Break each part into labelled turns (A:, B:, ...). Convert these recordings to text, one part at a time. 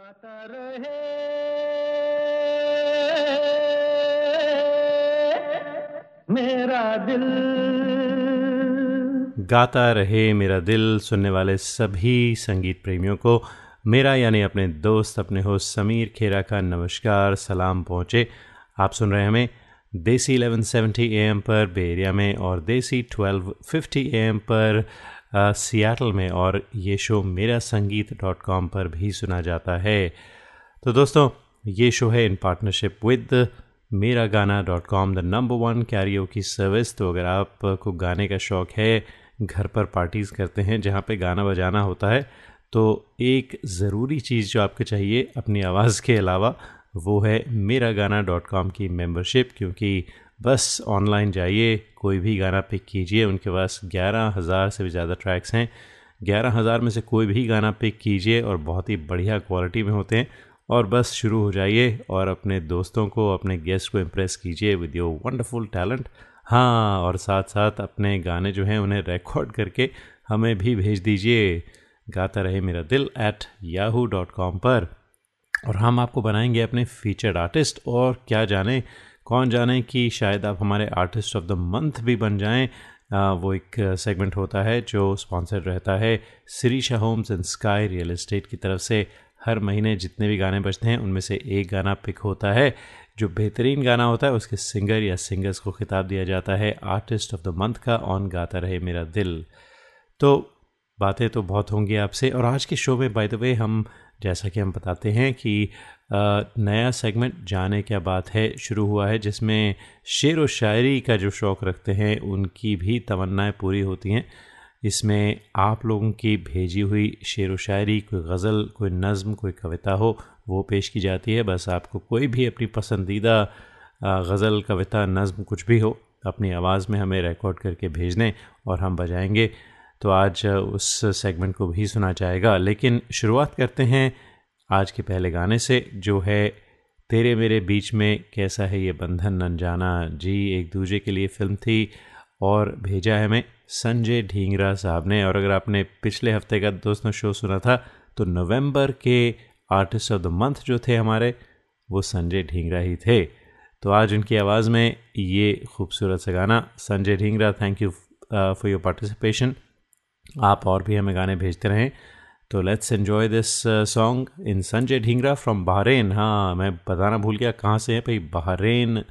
A: गाता रहे। मेरा दिल।
B: गाता रहे मेरा दिल, सुनने वाले सभी संगीत प्रेमियों को। मेरा यानी अपने दोस्त, अपने होस्ट समीर खेरा का नमस्कार, सलाम पहुँचे। आप सुन रहे हैं हमें देसी 1170 एम पर बेरिया में और देसी 1250 एम पर सियाटल में और ये शो मेरा संगीत डॉट कॉम पर भी सुना जाता है। तो दोस्तों, ये शो है इन partnership with Mera Gaana dot com the number one karaoke की सर्विस तो अगर आपको गाने का शौक़ है, घर पर पार्टीज़ करते हैं, जहाँ पे गाना बजाना होता है तो एक ज़रूरी चीज़ जो आपको चाहिए अपनी आवाज़ के अलावा, वो है मेरा गाना डॉट कॉम की मेम्बरशिप क्योंकि बस ऑनलाइन जाइए, कोई भी गाना पिक कीजिए, उनके पास ग्यारह हज़ार से भी ज़्यादा ट्रैक्स हैं। ग्यारह हज़ार में से कोई भी गाना पिक कीजिए और बहुत ही बढ़िया क्वालिटी में होते हैं। और बस शुरू हो जाइए और अपने दोस्तों को, अपने गेस्ट को इम्प्रेस कीजिए विद योर वंडरफुल टैलेंट हाँ और साथ साथ अपने गाने जो हैं, उन्हें रिकॉर्ड करके हमें भी भेज दीजिए। गाता रहे मेरा दिल एट याहू डॉट कॉम पर। और हम आपको बनाएँगे अपने फीचर्ड आर्टिस्ट और क्या जाने। कौन जाने कि शायद आप हमारे आर्टिस्ट ऑफ़ द मंथ भी बन जाएँ। वो एक सेगमेंट होता है जो स्पॉन्सर्ड रहता है Sirisha homes and sky real estate की तरफ़ से। हर महीने जितने भी गाने बजते हैं, उनमें से एक गाना पिक होता है। जो बेहतरीन गाना होता है, उसके सिंगर या सिंगर्स को खिताब दिया जाता है। आर्टिस्ट ऑफ़ द मंथ का ऑन गाता रहे मेरा दिल। तो बातें तो बहुत होंगी आपसे। और आज के शो में बाय द वे हम, जैसा कि हम बताते हैं कि नया सेगमेंट जाने क्या बात है, शुरू हुआ है, जिसमें शेर व शायरी का जो शौक़ रखते हैं, उनकी भी तमन्नाएँ पूरी होती हैं। इसमें आप लोगों की भेजी हुई शेर व शायरी, कोई गज़ल, कोई नज़म, कोई कविता हो, वो पेश की जाती है। बस आपको कोई भी अपनी पसंदीदा गज़ल, कविता, नज़म कुछ भी हो, अपनी आवाज़ में हमें रिकॉर्ड करके भेज दें और हम बजाएँगे। तो आज उस सेगमेंट को भी सुना जाएगा। लेकिन शुरुआत करते हैं आज के पहले गाने से, जो है, तेरे मेरे बीच में कैसा है ये बंधन अनजाना, जी, एक दूसरे के लिए फ़िल्म थी, और भेजा है हमें संजय ढींगरा साहब ने, और अगर आपने पिछले हफ़्ते का दोस्तों शो सुना था तो नवंबर के आर्टिस्ट ऑफ़ द मंथ जो थे हमारे, वो संजय ढींगरा ही थे। तो आज उनकी आवाज़ में ये खूबसूरत सा गाना, Sanjay Dhingra thank you for your participation आप और भी हमें गाने भेजते रहें। तो let's enjoy this song in Sanjay Dhingra from Bahrain हाँ मैं बताना भूल गया कहाँ से है भाई? बहरेन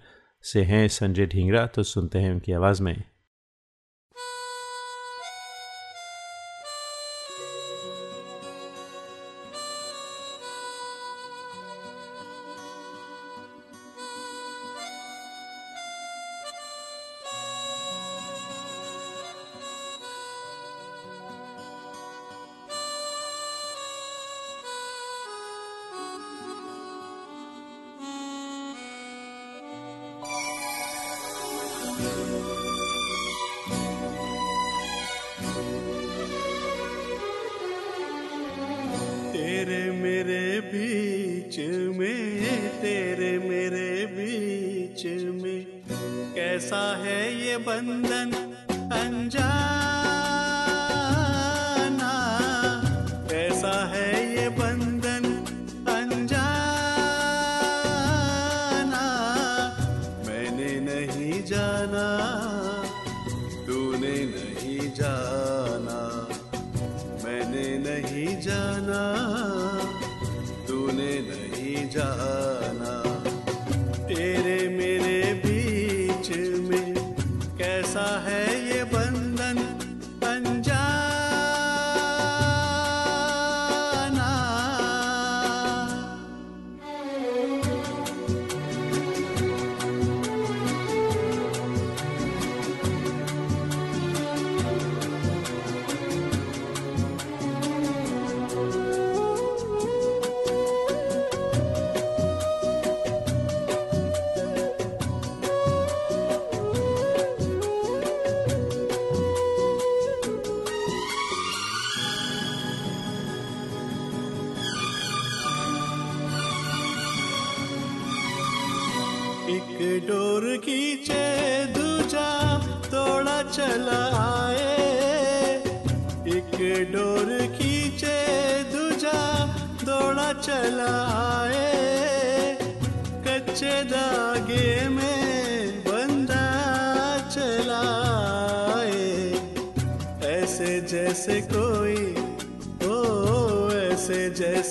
B: से हैं संजय ढिंगरा तो सुनते हैं उनकी आवाज़ में।
C: है ये बंधन अंजान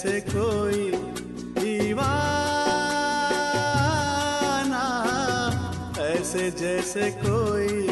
C: जैसे कोई दीवाना ऐसे जैसे कोई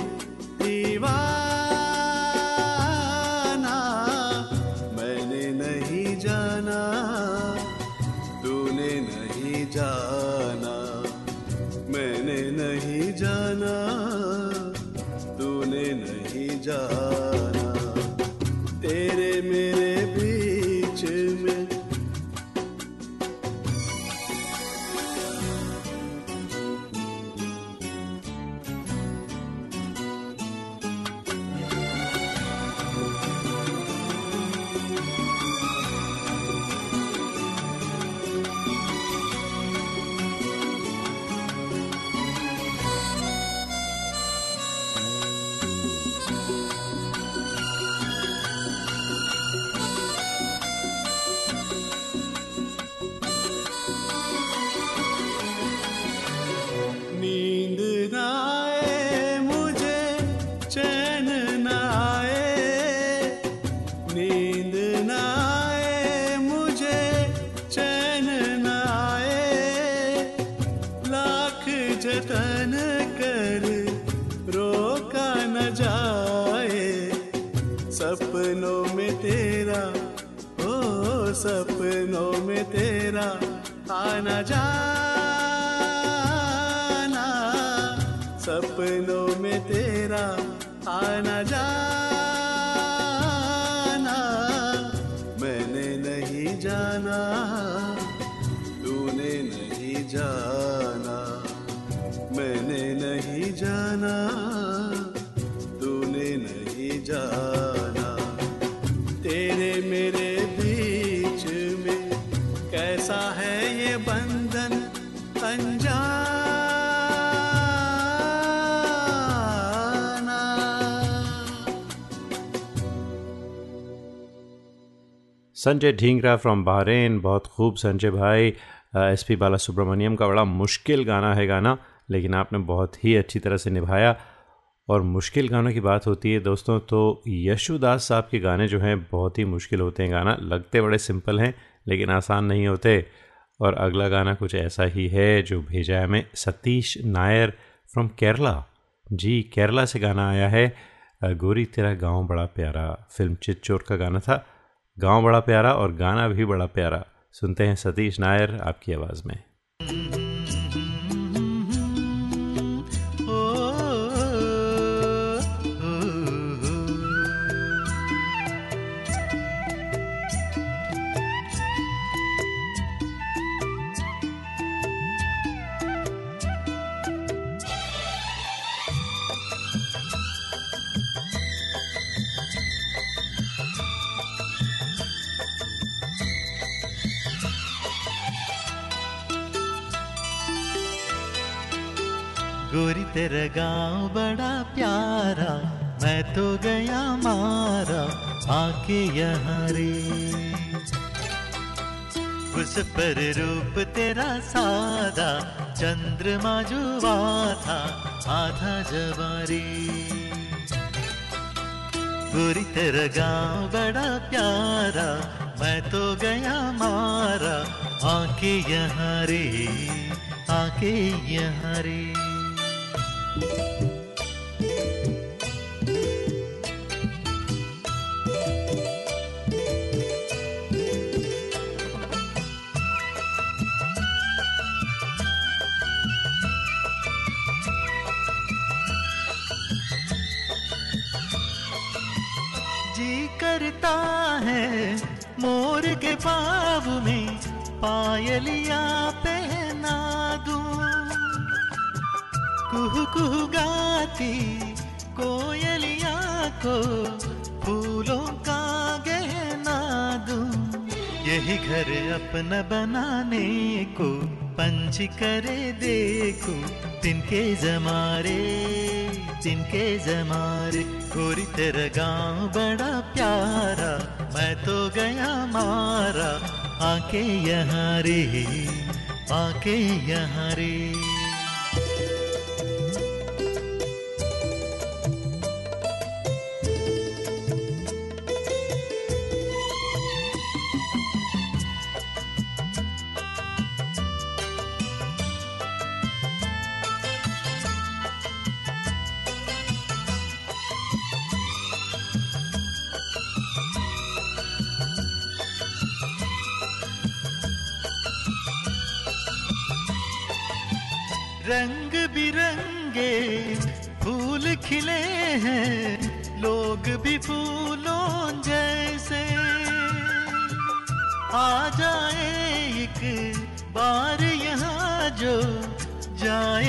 B: संजय ढींगरा फ्रॉम बहरेन बहुत खूब संजय भाई। एस पी बाला सुब्रमण्यम का बड़ा मुश्किल गाना है गाना, लेकिन आपने बहुत ही अच्छी तरह से निभाया। और मुश्किल गानों की बात होती है दोस्तों तो यशुदास साहब के गाने जो हैं बहुत ही मुश्किल होते हैं गाना। लगते बड़े सिंपल हैं, लेकिन आसान नहीं होते। और अगला गाना कुछ ऐसा ही है जो भेजा है हमें। सतीश नायर फ्रॉम केरला जी केरला से गाना आया है। गोरी तेरा गाँव बड़ा प्यारा। फ़िल्म चितचोर का गाना था। गाँव बड़ा प्यारा और गाना भी बड़ा प्यारा। सुनते हैं सतीश नायर आपकी आवाज़ में।
D: तेरा गाँव बड़ा प्यारा, मैं तो गया मारा आके यहाँ रे। उस पर रूप तेरा सादा, चंद्रमा जुआ था, आधा जवारी। गोरी तेरा गाँव बड़ा प्यारा, मैं तो गया मारा, आके यहाँ रे, आके यहाँ रे। जी करता है मोर के पाव में पायलिया पे दूँ कुहू गाती कोयलिया को फूलों का गहना दूँ। यही घर अपना बनाने को पंच करे देखो। तिनके जमारे तिनके जमारे, गोरी तेरा गाँव बड़ा प्यारा, मैं तो गया मारा। आके यहाँ रे, आके यहाँ रे।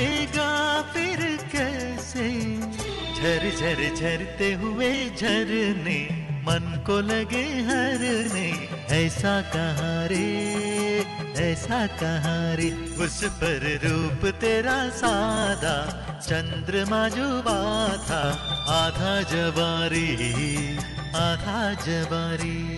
D: जाएगा फिर कैसे? झर झर झरते हुए झरने, मन को लगे हरने। ऐसा कहाँ रे? ऐसा कहाँ रे? उस पर रूप तेरा सादा, चंद्रमा जुबा था आधा जवारी आधा जवारी।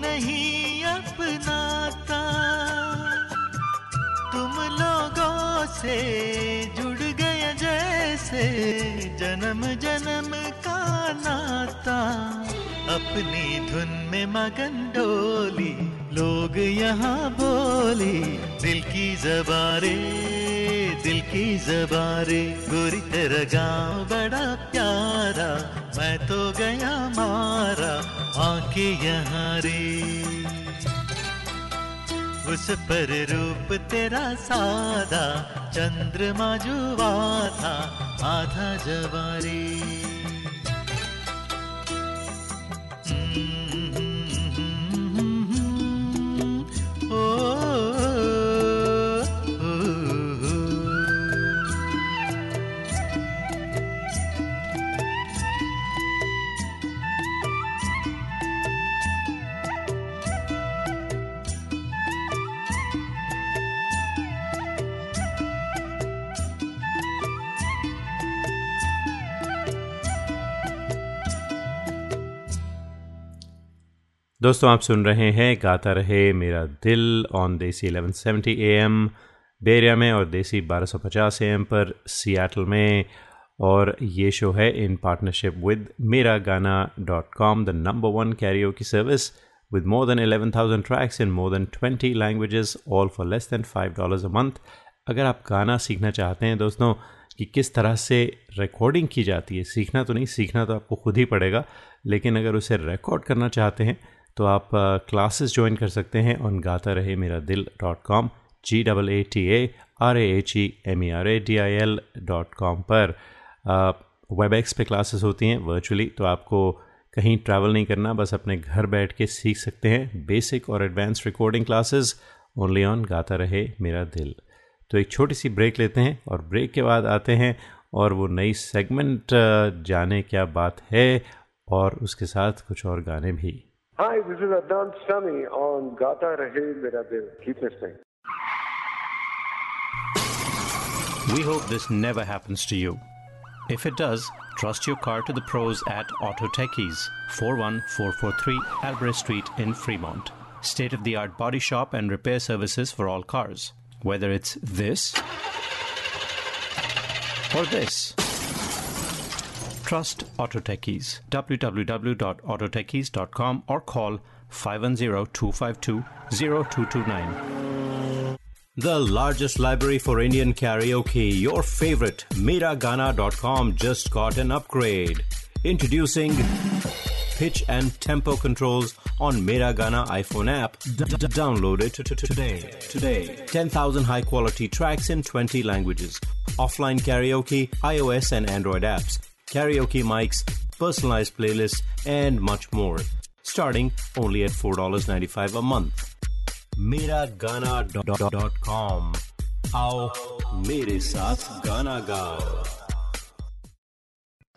D: नहीं अपनाता। तुम लोगों से जुड़ गए जैसे जन्म जन्म का नाता। अपनी धुन में मगन डोली, लोग यहाँ बोली, दिल की जबारे, दिल की जबारे, गोरी तेरा गाँव बड़ा प्यारा। मैं तो गया मारा आके यहाँ रे। उस पर रूप तेरा सादा, चंद्रमा जुआ था आधा जवारी।
B: दोस्तों आप सुन रहे हैं गाता रहे मेरा दिल ऑन देसी 1170 एम बेरिया में और देसी 1250 एम पर सियाटल में। और ये शो है इन partnership with Mera Gaana dot com the number one karaoke की service with more than 11,000 tracks in more than 20 languages, all for less than $5 a month अगर आप गाना सीखना चाहते हैं दोस्तों कि किस तरह से रिकॉर्डिंग की जाती है सीखना तो नहीं सीखना तो आपको खुद ही पड़ेगा लेकिन अगर उसे रिकॉर्ड करना चाहते हैं तो आप क्लासेस ज्वाइन कर सकते हैं on Gata Rahe Mera Dil dot com G double A T A R A H E M E R A D I L dot com पर वेब एक्स पे क्लासेस होती हैं वर्चुअली तो आपको कहीं ट्रैवल नहीं करना, बस अपने घर बैठ के सीख सकते हैं बेसिक और advance recording classes only on Gata Rahe Mera दिल। तो एक छोटी सी ब्रेक लेते हैं और ब्रेक के बाद आते हैं और वो नई सेगमेंट जाने क्या बात है और उसके साथ कुछ और गाने भी।
E: Hi, this is Adnan Sami on Gata Rahe Mera Dil. Keep listening.
F: We hope this never happens to you. If it does, trust your car to the pros at Auto Techies, 41443 Albrecht Street in Fremont. State of the art body shop and repair services for all cars. Whether it's this or this. Trust Auto Techies. www.autotechies.com or call 510-252-0229.
B: The largest library for Indian karaoke, your favorite, Miragana.com just got an upgrade. Introducing pitch and tempo controls on Miragana iPhone app. Download it today. Today. 10,000 high quality tracks in 20 languages. Offline karaoke, iOS and Android apps karaoke mics,
F: personalized playlists, and much more. Starting only at $4.95 a month. MeraGana.com. Aao Mere Saath Gana Gao.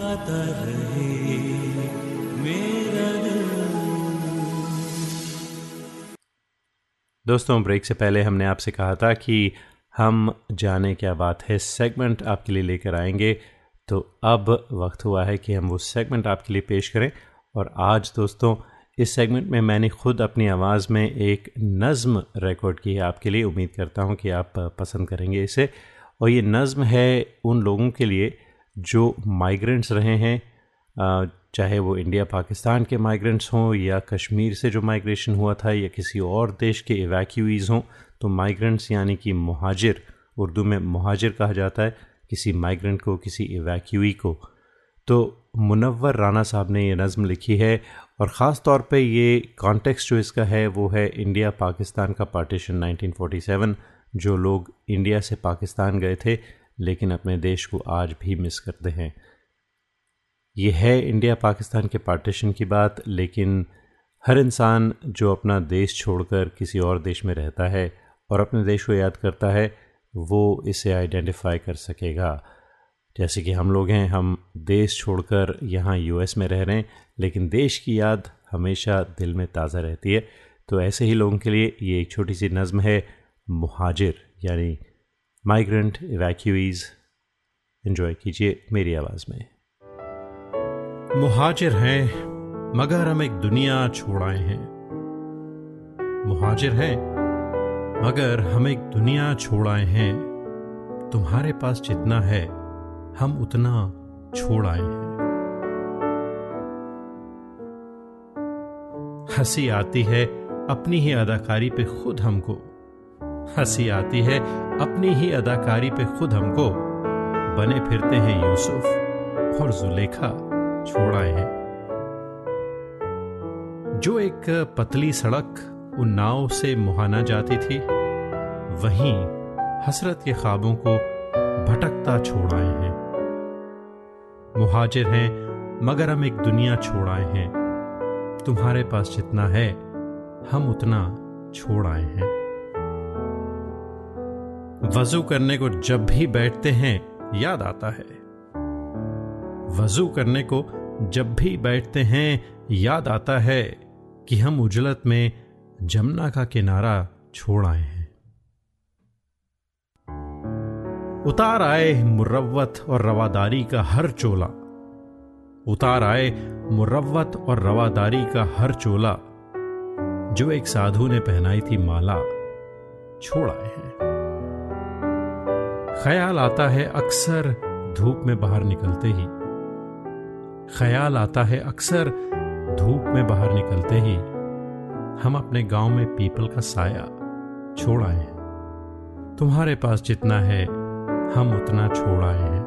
D: गाता रहे मेरा
B: दोस्तों, break से पहले हमने आपसे कहा था कि हम जाने क्या बात है सेगमेंट आपके लिए लेकर आएँगे। तो अब वक्त हुआ है कि हम वो सेगमेंट आपके लिए पेश करें। और आज, दोस्तों, इस सेगमेंट में मैंने खुद अपनी आवाज़ में एक नज़म रिकॉर्ड की है आपके लिए। उम्मीद करता हूँ कि आप पसंद करेंगे इसे। और ये नज़म है उन लोगों के लिए जो माइग्रेंट्स रहे हैं चाहे वो इंडिया पाकिस्तान के माइग्रेंट्स हों या कश्मीर से जो माइग्रेशन हुआ था या किसी और देश के इवैक्यूज़ हों तो माइग्रेंट्स यानी कि महाजिर, उर्दू में महाजिर कहा जाता है, किसी माइग्रेंट को, किसी इवैक्यूई को। तो मुनव्वर राना साहब ने ये नज़म लिखी है और ख़ास तौर पे ये कॉन्टेक्स्ट जो इसका है, वो है इंडिया पाकिस्तान का पार्टीशन 1947 जो लोग इंडिया से पाकिस्तान गए थे। लेकिन अपने देश को आज भी मिस करते हैं। ये है इंडिया पाकिस्तान के पार्टीशन की बात, लेकिन हर इंसान जो अपना देश छोड़कर किसी और देश में रहता है और अपने देश को याद करता है, वो इसे आइडेंटिफाई कर सकेगा। जैसे कि हम लोग हैं, हम देश छोड़कर यहाँ यूएस में रह रहे हैं, लेकिन देश की याद हमेशा दिल में ताज़ा रहती है। तो ऐसे ही लोगों के लिए ये एक छोटी सी नज़म है, महाजिर, यानी माइग्रेंट इवैक्यूज़ इन्जॉय कीजिए मेरी आवाज़ में मुहाजिर हैं मगर हम एक दुनिया छोड़ आए हैं मुहाजिर हैं मगर हम एक दुनिया छोड़ आए हैं तुम्हारे पास जितना है हम उतना छोड़ आए हैं हँसी आती है अपनी ही अदाकारी पे खुद हमको हँसी आती है अपनी ही अदाकारी पे खुद हमको। बने फिरते हैं यूसुफ और जुलेखा, छोड़ आए हैं। जो एक पतली सड़क उन नाव से मुहाना जाती थी, वहीं हसरत के ख्वाबों को भटकता छोड़ आए हैं। मुहाजिर हैं, मगर हम एक दुनिया छोड़ आए हैं। तुम्हारे पास जितना है, हम उतना छोड़ आए हैं। वज़ू करने को जब भी बैठते हैं, याद आता है। वज़ू करने को जब भी बैठते हैं, याद आता है कि हम उजलत में जमुना का किनारा छोड़ आए हैं। उतार आए मुरवत और रवादारी का हर चोला। उतार आए मुरवत और रवादारी का हर चोला, जो एक साधु ने पहनाई थी माला, छोड़ आए हैं। ख्याल आता है अक्सर धूप में बाहर निकलते ही। ख्याल आता है अक्सर धूप में बाहर निकलते ही। हम अपने गाँव में पीपल का साया छोड़ आए हैं। तुम्हारे पास जितना है, हम उतना छोड़ आए हैं।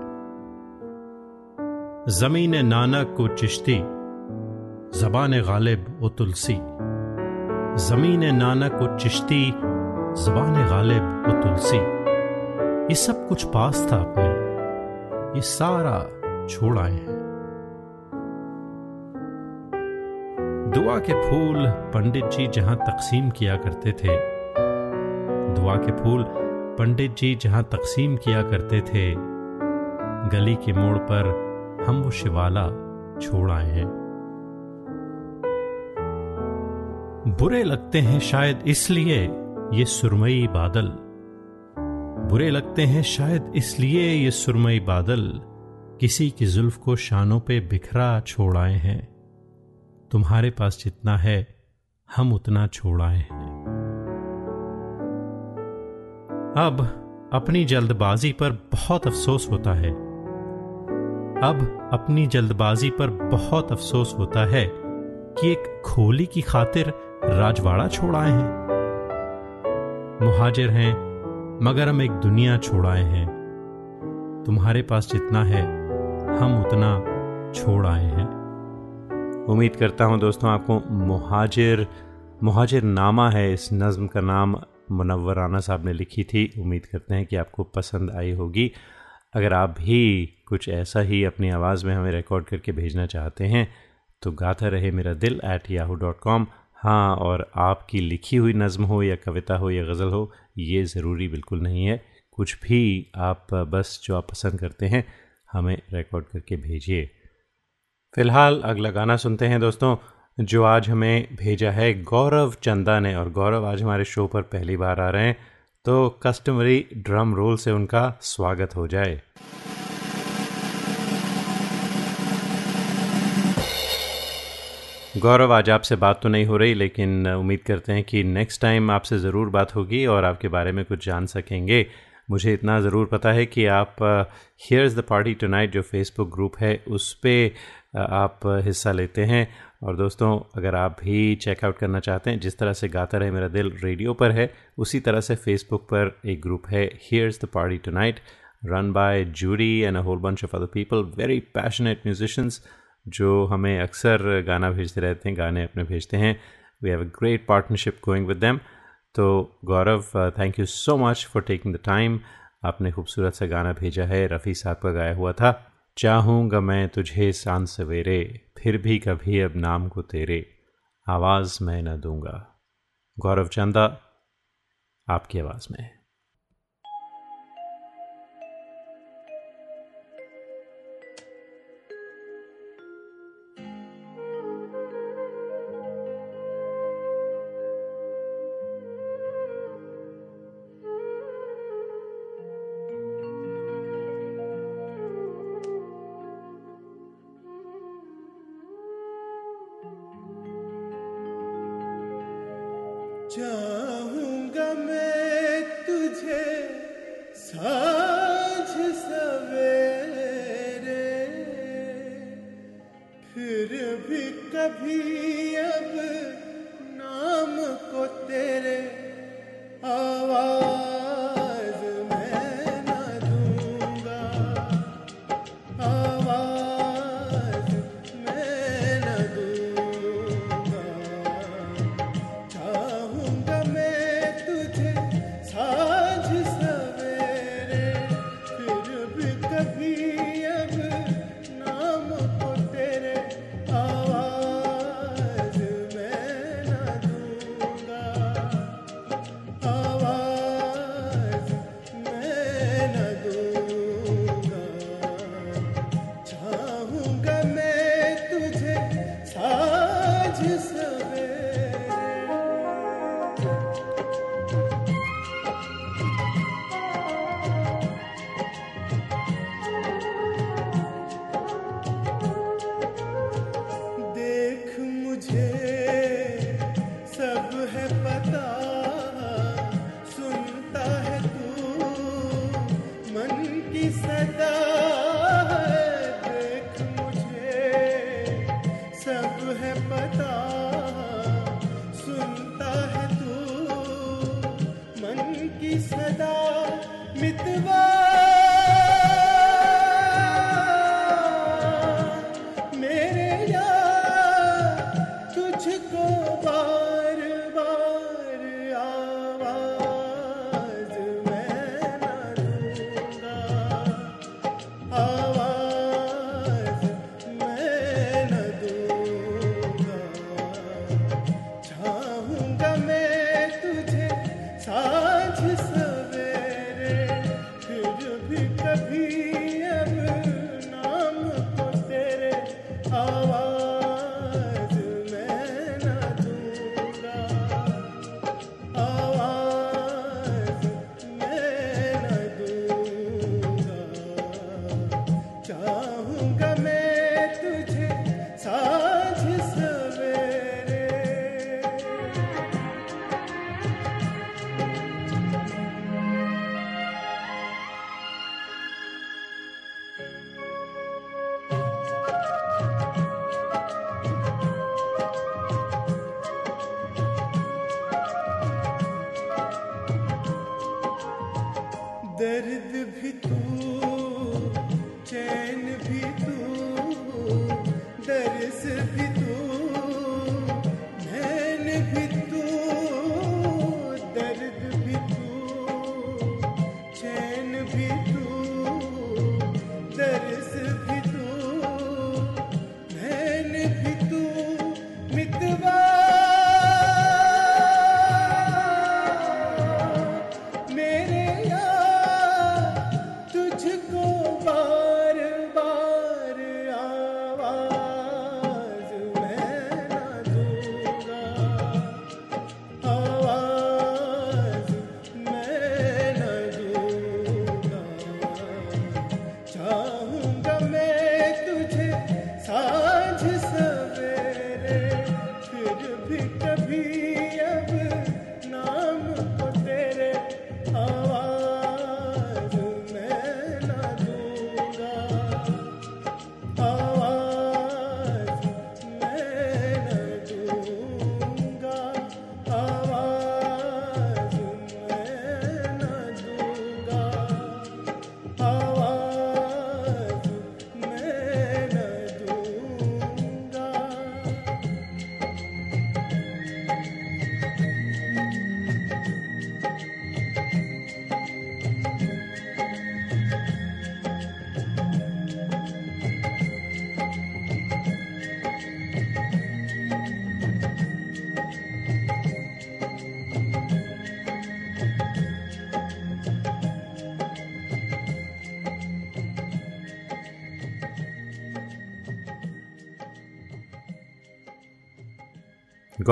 B: ज़मीन नानक को चिश्ती, जबान गालिब ओ तुलसी। ज़मीन नानक को चिश्ती, जबान गालिब ओ तुलसी। ये सब कुछ पास था अपने। ये सारा छोड़ आए हैं। दुआ के फूल पंडित जी जहाँ तकसीम किया करते थे, दुआ के फूल पंडित जी जहाँ तकसीम किया करते थे, गली के मोड़ पर हम वो शिवाला छोड़ आए हैं। बुरे लगते हैं शायद इसलिए ये सुरमई बादल। बुरे लगते हैं शायद, इसलिए ये सुरमई बादल किसी की जुल्फ को शानों पे बिखरा छोड़ आए हैं। तुम्हारे पास जितना है, हम उतना छोड़ आए हैं। अब अपनी जल्दबाजी पर बहुत अफसोस होता है। अब अपनी जल्दबाजी पर बहुत अफसोस होता है कि एक खोली की खातिर राजवाड़ा छोड़ आए हैं। मुहाजिर हैं मगर हम एक दुनिया छोड़ आए हैं। तुम्हारे पास जितना है, हम उतना छोड़ आए हैं। उम्मीद करता हूँ दोस्तों, आपको मुहाजिर मुहाजिर नामा है। इस नज़म का नाम मुनव्वर राना साहब ने लिखी थी। उम्मीद करते हैं कि आपको पसंद आई होगी। अगर आप भी कुछ ऐसा ही अपनी आवाज़ में हमें रिकॉर्ड करके भेजना चाहते हैं तो गाता रहे मेरा दिल एट याहू डॉट कॉम हाँ और आपकी लिखी हुई नज़म हो या कविता हो या गज़ल हो, ये ज़रूरी बिल्कुल नहीं है। कुछ भी आप बस जो आप पसंद करते हैं, हमें रिकॉर्ड करके भेजिए। फ़िलहाल अगला गाना सुनते हैं दोस्तों, जो आज हमें भेजा है गौरव चंदा ने, और गौरव आज हमारे शो पर पहली बार आ रहे हैं तो कस्टमरी ड्रम रोल से उनका स्वागत हो जाए। गौरव, आज आपसे बात तो नहीं हो रही, लेकिन उम्मीद करते हैं कि नेक्स्ट टाइम आपसे ज़रूर बात होगी और आपके बारे में कुछ जान सकेंगे। मुझे इतना ज़रूर पता है कि आप here is the party tonight जो फेसबुक ग्रुप है, उस पर आप हिस्सा लेते हैं। और दोस्तों, अगर आप भी चेकआउट करना चाहते हैं, जिस तरह से गाता रहे मेरा दिल रेडियो पर है, उसी तरह से फेसबुक पर एक ग्रुप है here is the party tonight run by Judy and a whole bunch of other people very passionate musicians जो हमें अक्सर गाना भेजते रहते हैं, गाने अपने भेजते हैं। We have a great partnership going with them तो Gaurav thank you so much for taking the time आपने खूबसूरत सा गाना भेजा है, रफ़ी साहब का गाया हुआ था, चाहूँगा मैं तुझे सांस सवेरे, फिर भी कभी अब नाम को तेरे, आवाज़ मैं न दूँगा। गौरव चंदा, आपकी आवाज़ में।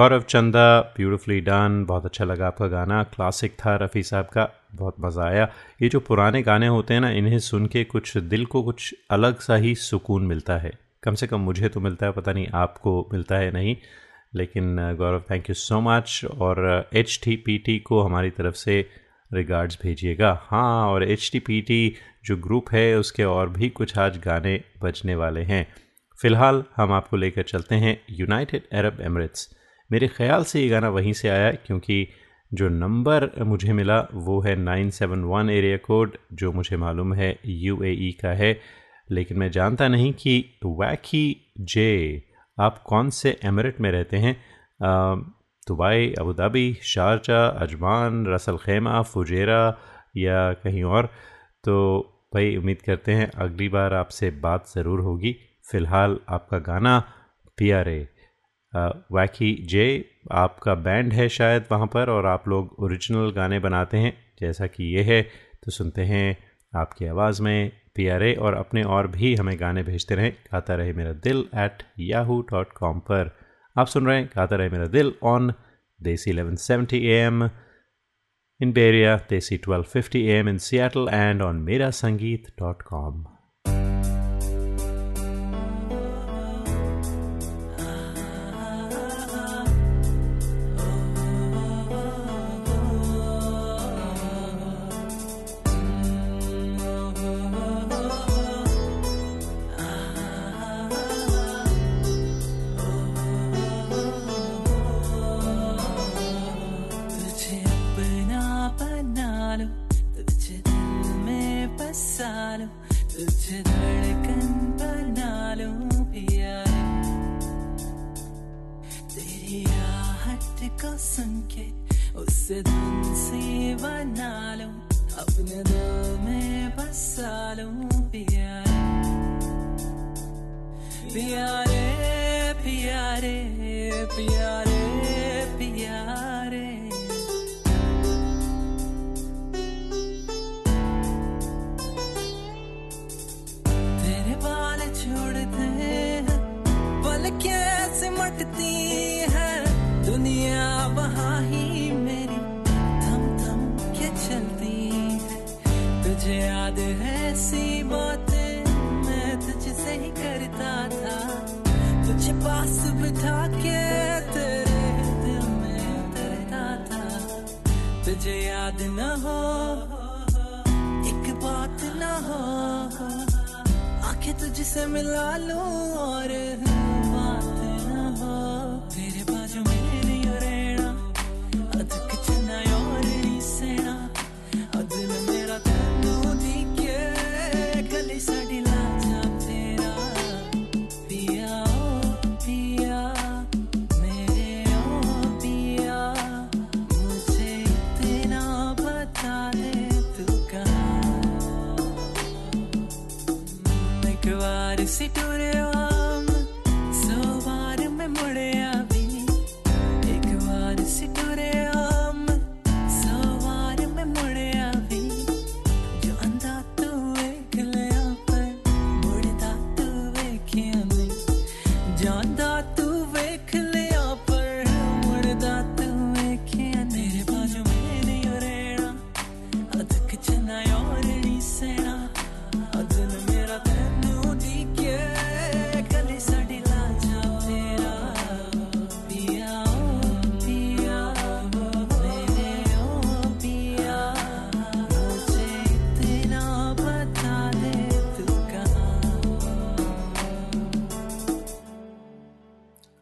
G: गौरव चंदा ब्यूटिफुली डन बहुत अच्छा लगा आपका गाना। क्लासिक था रफ़ी साहब का, बहुत मज़ा आया। ये जो पुराने गाने होते हैं ना, इन्हें सुन के कुछ दिल को कुछ अलग सा ही सुकून मिलता है। कम से कम मुझे तो मिलता है, पता नहीं आपको मिलता है नहीं। लेकिन, Gaurav thank you so much और एच टी पी टी को हमारी तरफ़ से रिगार्ड्स भेजिएगा। हाँ और एच टी पी टी जो ग्रुप है, उसके और भी कुछ आज गाने बजने वाले हैं। फ़िलहाल हम आपको लेकर चलते हैं यूनाइटेड अरब एमरेट्स मेरे ख्याल से ये गाना वहीं से आया क्योंकि जो नंबर मुझे मिला वो है nine seven one area code, जो मुझे मालूम है यूएई का है। लेकिन मैं जानता नहीं कि वैकी जे, आप कौन से एमरेट में रहते हैं? Dubai, Abu Dhabi, Sharjah Ajman ras al khaimah, Fujairah या कहीं और। तो भाई, उम्मीद करते हैं अगली बार आपसे बात ज़रूर होगी। फ़िलहाल आपका गाना पियारे वैकी जे आपका बैंड है शायद वहाँ पर और आप लोग ओरिजिनल गाने बनाते हैं, जैसा कि ये है तो सुनते हैं आपकी आवाज़ में पियारे और अपने और भी हमें गाने भेजते रहें। गाता रहे मेरा दिल एट याहू डॉट कॉम पर। आप सुन रहे हैं गाता रहे मेरा दिल on Desi eleven seventy A M in Berea Desi twelve fifty M in Seattle मिला लो और बात ना कॉम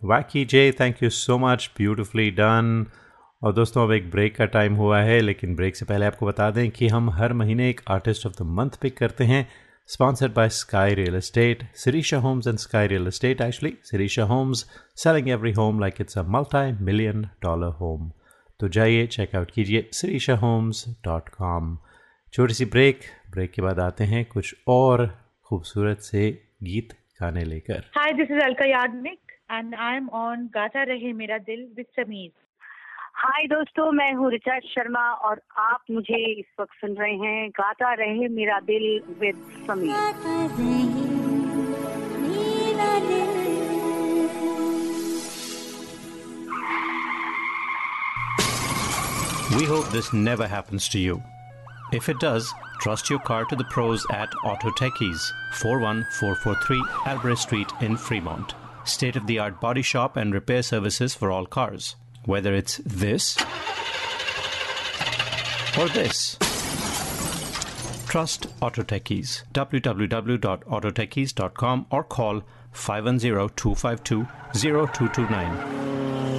G: वाकी जे thank you so much beautifully done और दोस्तों अब एक ब्रेक का टाइम हुआ है लेकिन ब्रेक से पहले आपको बता दें कि हम हर महीने एक artist of the month pick करते हैं sponsored by Sky Real Estate, Sirisha Homes and Sky Real Estate actually. Sirisha Homes selling every home like it's a multi-million dollar home. तो जाइए चेकआउट कीजिए सिरीशा होम्स डॉट कॉम छोटी सी break break के बाद आते हैं कुछ और खूबसूरत से गीत गाने लेकर
H: hi this is Alka Yagnik and I am on गाता रहे मेरा दिल विद समीर
I: हाय दोस्तों मैं हूँ रिचा शर्मा और आप मुझे इस वक्त सुन रहे हैं गाता रहे मेरा दिल with Sameer
F: We hope this never happens to you. If it does, trust your car to the pros at Auto Techies, 41443 Albrecht Street in Fremont. State of the art body shop and repair services for all cars. Whether it's this or this. Trust Autotechies. Www.autotechies.com or call 510-252-0229.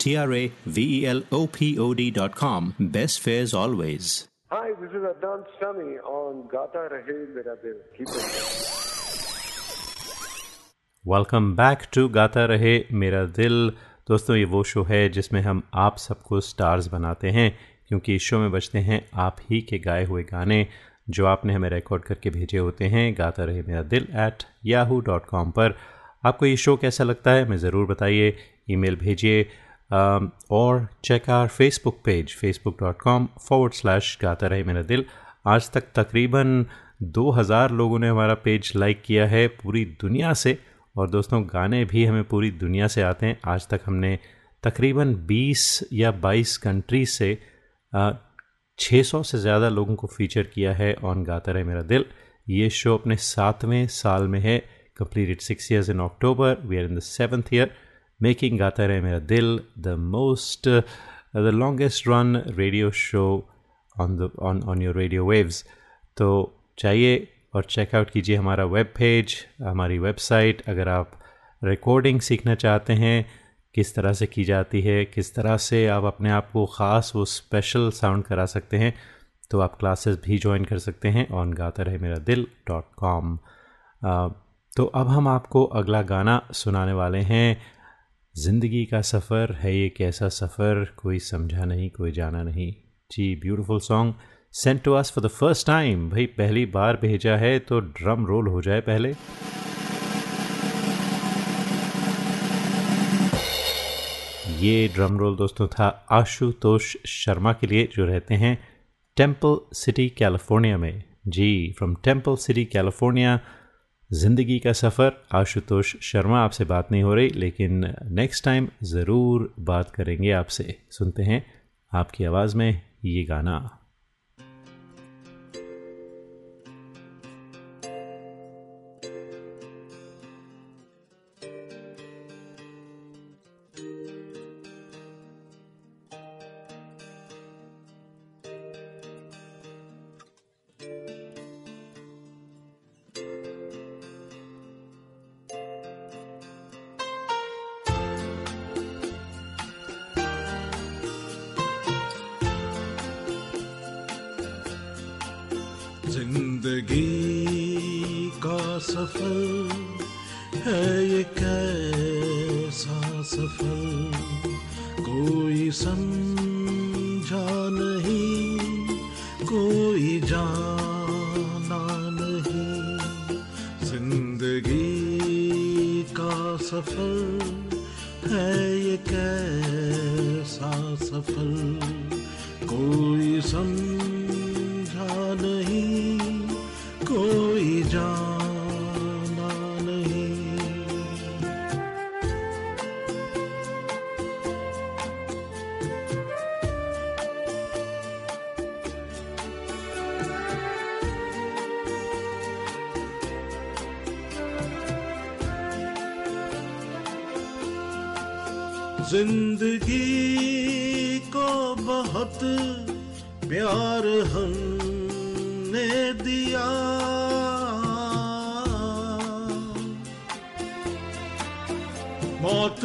F: T R A V E L O P O D.com. Best fares always.
E: Hi, this is Adnan Sami on Gata Rahe Mera Dil. Keep it.
B: Welcome back to Gata Rahe Mera दिल दोस्तों ये वो show है जिसमें हम आप सबको stars बनाते हैं क्योंकि इस शो में बजते हैं आप ही के गाए हुए गाने जो आपने हमें रिकॉर्ड करके भेजे होते हैं गाता रहे मेरा दिल एट याहू डॉट कॉम पर आपको ये शो कैसा लगता है हमें ज़रूर बताइए ईमेल भेजिए और check our Facebook page Facebook dot com forward slash Gata Rahe Mera दिल। आज तक तकरीबन 2000 लोगों ने हमारा पेज लाइक किया है पूरी दुनिया से। और दोस्तों गाने भी हमें पूरी दुनिया से आते हैं। आज तक हमने तकरीबन 20 या 22 कंट्री से आ, 600 से ज़्यादा लोगों को फीचर किया है ऑन गाता रहे मेरा दिल। ये शो अपने सातवें साल में है। Completed six years in October. We are in the seventh year, Gata Rahe Mera Dil the most, uh, the longest run radio show on the on on your radio waves. तो चाहिए और checkout कीजिए हमारा web page हमारी website अगर आप recording सीखना चाहते हैं किस तरह से की जाती है किस तरह से आप अपने आप को ख़ास वो स्पेशल साउंड करा सकते हैं तो आप क्लासेस भी ज्वाइन कर सकते हैं ऑन गाता रहे मेरा दिल डॉट कॉम तो अब हम आपको अगला गाना सुनाने वाले हैं। ज़िंदगी का सफ़र है ये कैसा सफ़र? कोई समझा नहीं, कोई जाना नहीं। जी beautiful song sent to us for the first time भाई, पहली बार भेजा है तो ड्रम रोल हो जाए पहले। ये ड्रम रोल दोस्तों था आशुतोष शर्मा के लिए, जो रहते हैं टेंपल सिटी कैलिफ़ोर्निया में। जी फ्रॉम टेंपल सिटी कैलिफ़ोर्निया ज़िंदगी का सफ़र। आशुतोष शर्मा आपसे बात नहीं हो रही, लेकिन नेक्स्ट टाइम ज़रूर बात करेंगे आपसे। सुनते हैं आपकी आवाज़ में ये गाना।
J: कोई समझा नहीं, कोई जाना नहीं। ज़िंदगी का सफ़र है ये कैसा सफ़र? कोई समझा नहीं, कोई जाना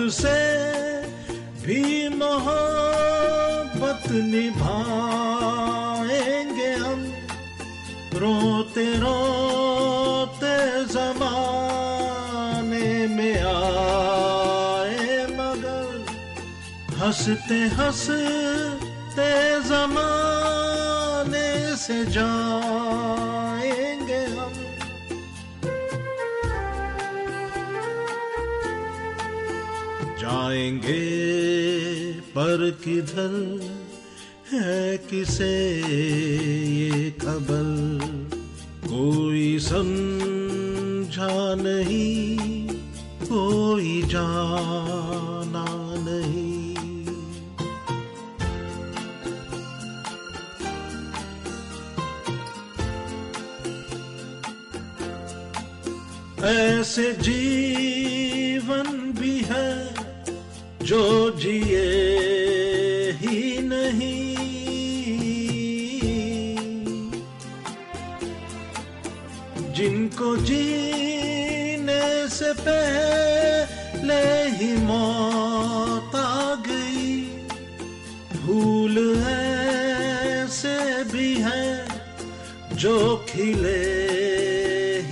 J: मौत से भी मोहब्बत निभाएँगे हम। रोते रोते जमाने में आए, मगर हँसते हँसते जमाने से जाएँगे किधर है, किसे ये खबर? कोई समझा नहीं, कोई जाना नहीं। ऐसे जीवन भी है, जो जिए जिनको जीने से पहले ही मौत आ गई। भूल ऐसे भी है जो खिले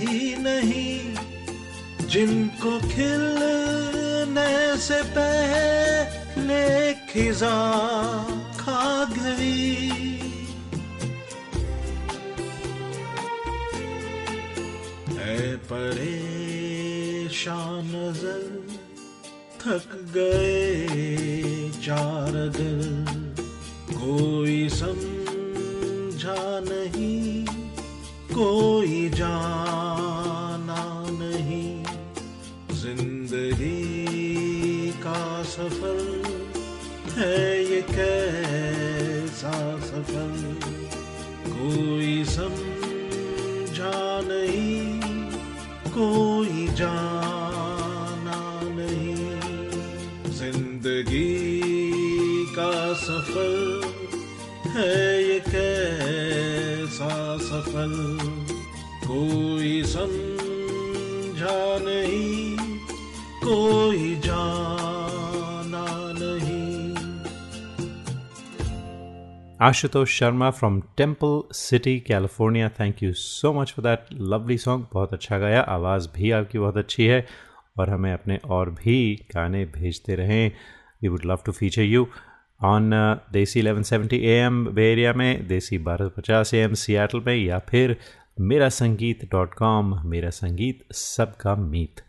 J: ही नहीं। जिनको खिलने से पहले खिजा थक
B: Ashutosh Sharma from Temple City, California. Thank you so much for that lovely song. बहुत अच्छा गाया आवाज़ भी आपकी बहुत अच्छी है और हमें अपने और भी गाने भेजते रहें we would love to feature you on Desi 1170 M bay area में देसी 1250 एम सियाटल में या फिर मेरा संगीत डॉट कॉम मेरा संगीत सबका मीत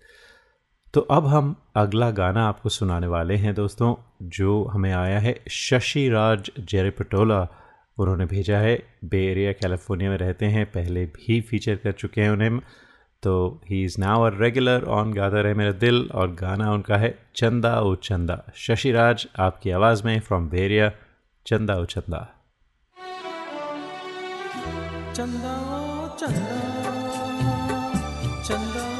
B: तो अब हम अगला गाना आपको सुनाने वाले हैं दोस्तों, जो हमें आया है शशि राज जेरेपटोला उन्होंने भेजा है, बे एरिया, कैलिफ़ोर्निया में रहते हैं, पहले भी फीचर कर चुके हैं उन्हें। तो he is now a regular on Gata Rahe Mera दिल, और गाना उनका है चंदा ओ चंदा। शशि राज आपकी आवाज़ में फ्रॉम बेरिया चंदा ओ चंदा।
K: चंदा ओ चंदा चंदा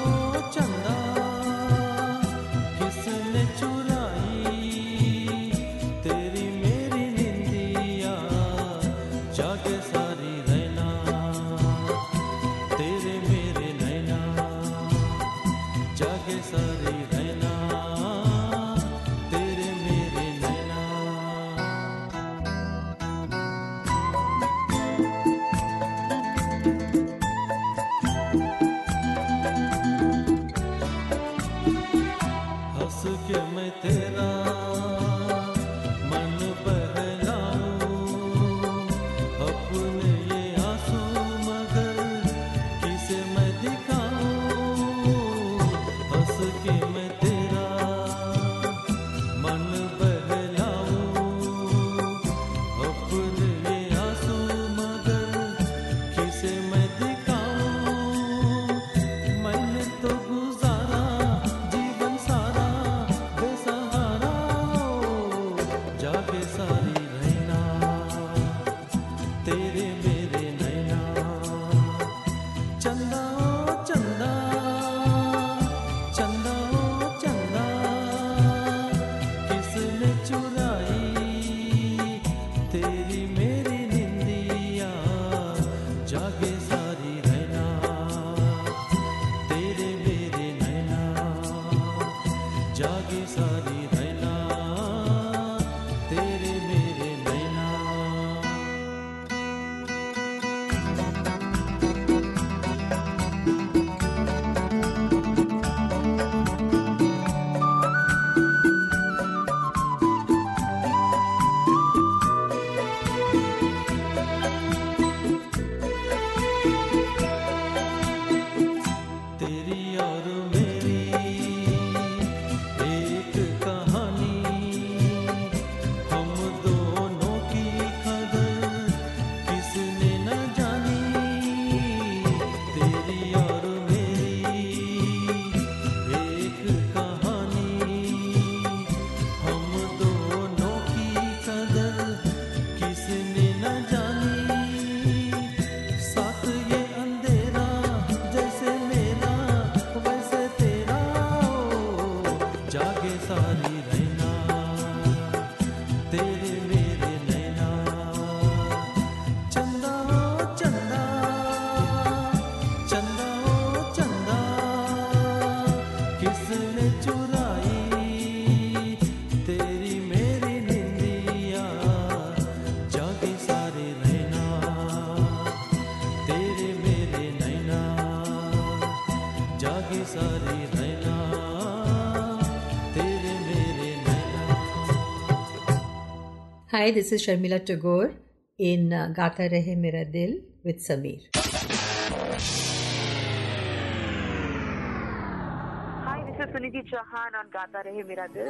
L: Hi, this is Sharmila Tagore in uh, Gata Rahe Mera Dil with Sameer.
I: Hi, this is Suniti Chauhan on Gata Rahe Mera Dil.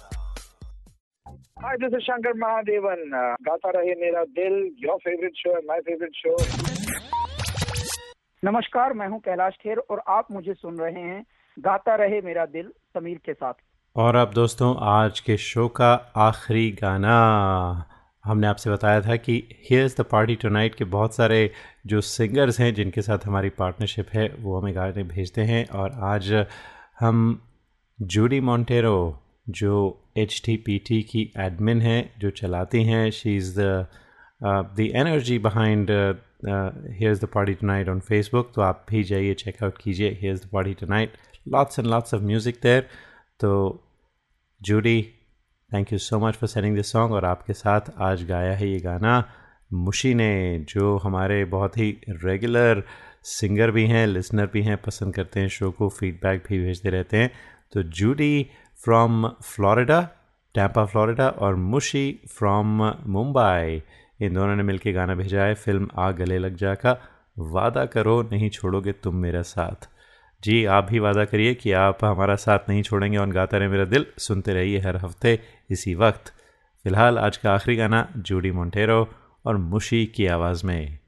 M: Hi, this is Shankar Mahadevan. Uh, Gata Rahe Mera Dil your favourite show है my favourite show नमस्कार मैं हूँ कैलाश खेर और आप मुझे सुन रहे हैं गाता रहे मेरा दिल समीर के साथ।
B: और अब दोस्तों आज के शो का आखिरी गाना। हमने आपसे बताया था कि हियर्स द पार्टी टुनाइट के बहुत सारे जो सिंगर्स हैं जिनके साथ हमारी पार्टनरशिप है वो हमें गाने भेजते हैं। और आज हम जूडी मॉन्टेरो जो एच की एडमिन हैं, जो चलाती हैं she is the the energy behind here's the party tonight on Facebook तो आप भी जाइए चेकआउट कीजिए here's the party tonight lots and lots of music there तो Judy thank you so much for sending this song और आपके साथ आज गाया है ये गाना मुशी ने, जो हमारे बहुत ही रेगुलर सिंगर भी हैं लिसनर भी हैं, पसंद करते हैं शो को फीडबैक भी भेजते रहते हैं। तो Judy from Florida Tampa Florida और मुशी फ्रॉम मुंबई इन दोनों ने मिलकर गाना भेजा है, फ़िल्म आ गले लग जा का। वादा करो, नहीं छोड़ोगे तुम मेरा साथ। जी, आप भी वादा करिए कि आप हमारा साथ नहीं छोड़ेंगे और गाता रहे मेरा दिल। सुनते रहिए हर हफ़्ते इसी वक्त। फ़िलहाल आज का आखिरी गाना, जूडी मोंटेरो और मुशी की आवाज़ में।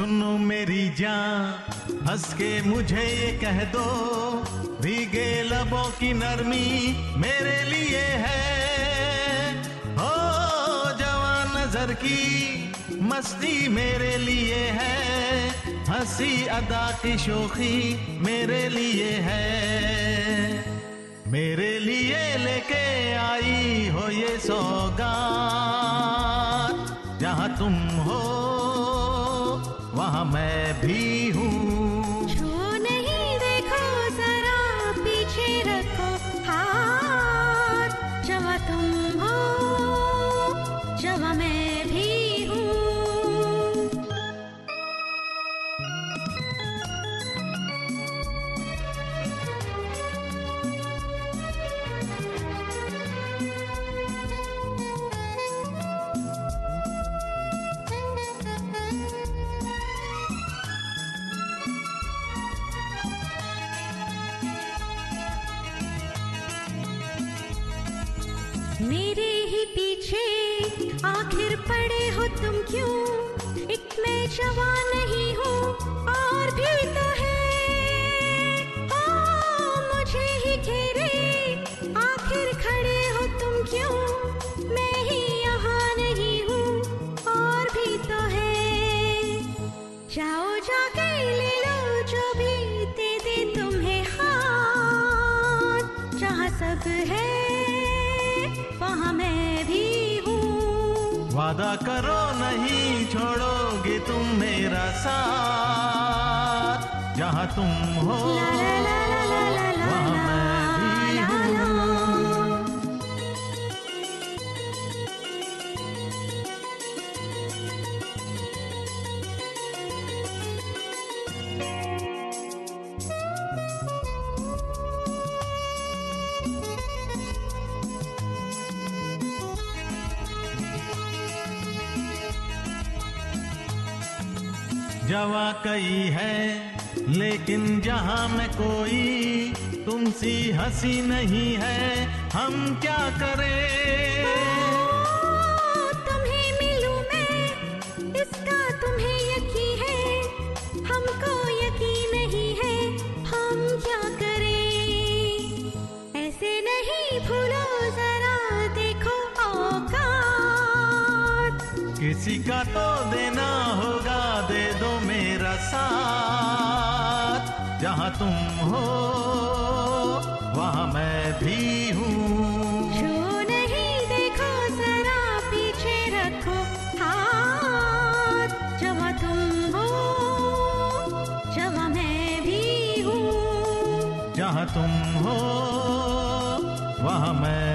N: सुनो मेरी जान, हंस के मुझे ये कह दो, भीगे लबों की नरमी मेरे लिए है। हो, जवान नज़र की मस्ती मेरे लिए है, हँसी अदा की शोखी मेरे लिए है। मेरे लिए लेके आई हो ये सौगात, जहाँ तुम हो मैं भी हूँ।
O: सब है वहाँ मैं भी हूँ।
N: वादा करो नहीं छोड़ोगे तुम मेरा साथ। जहाँ तुम हो वहाँ जवा कई है लेकिन जहाँ में कोई तुमसी हँसी नहीं है हम क्या करें?
O: तुम्हें मिलूं मैं इसका तुम्हें यकीन है हमको यकीन नहीं है हम क्या करें? ऐसे नहीं भूलो जरा देखो औकात।
N: किसी का तो देना मेरा साथ। जहाँ तुम हो वहाँ मैं भी हूँ।
O: जो नहीं देखो जरा पीछे रखो हाथ। जवा तुम हो जवा मैं भी हूँ।
N: जहाँ तुम हो वहाँ मैं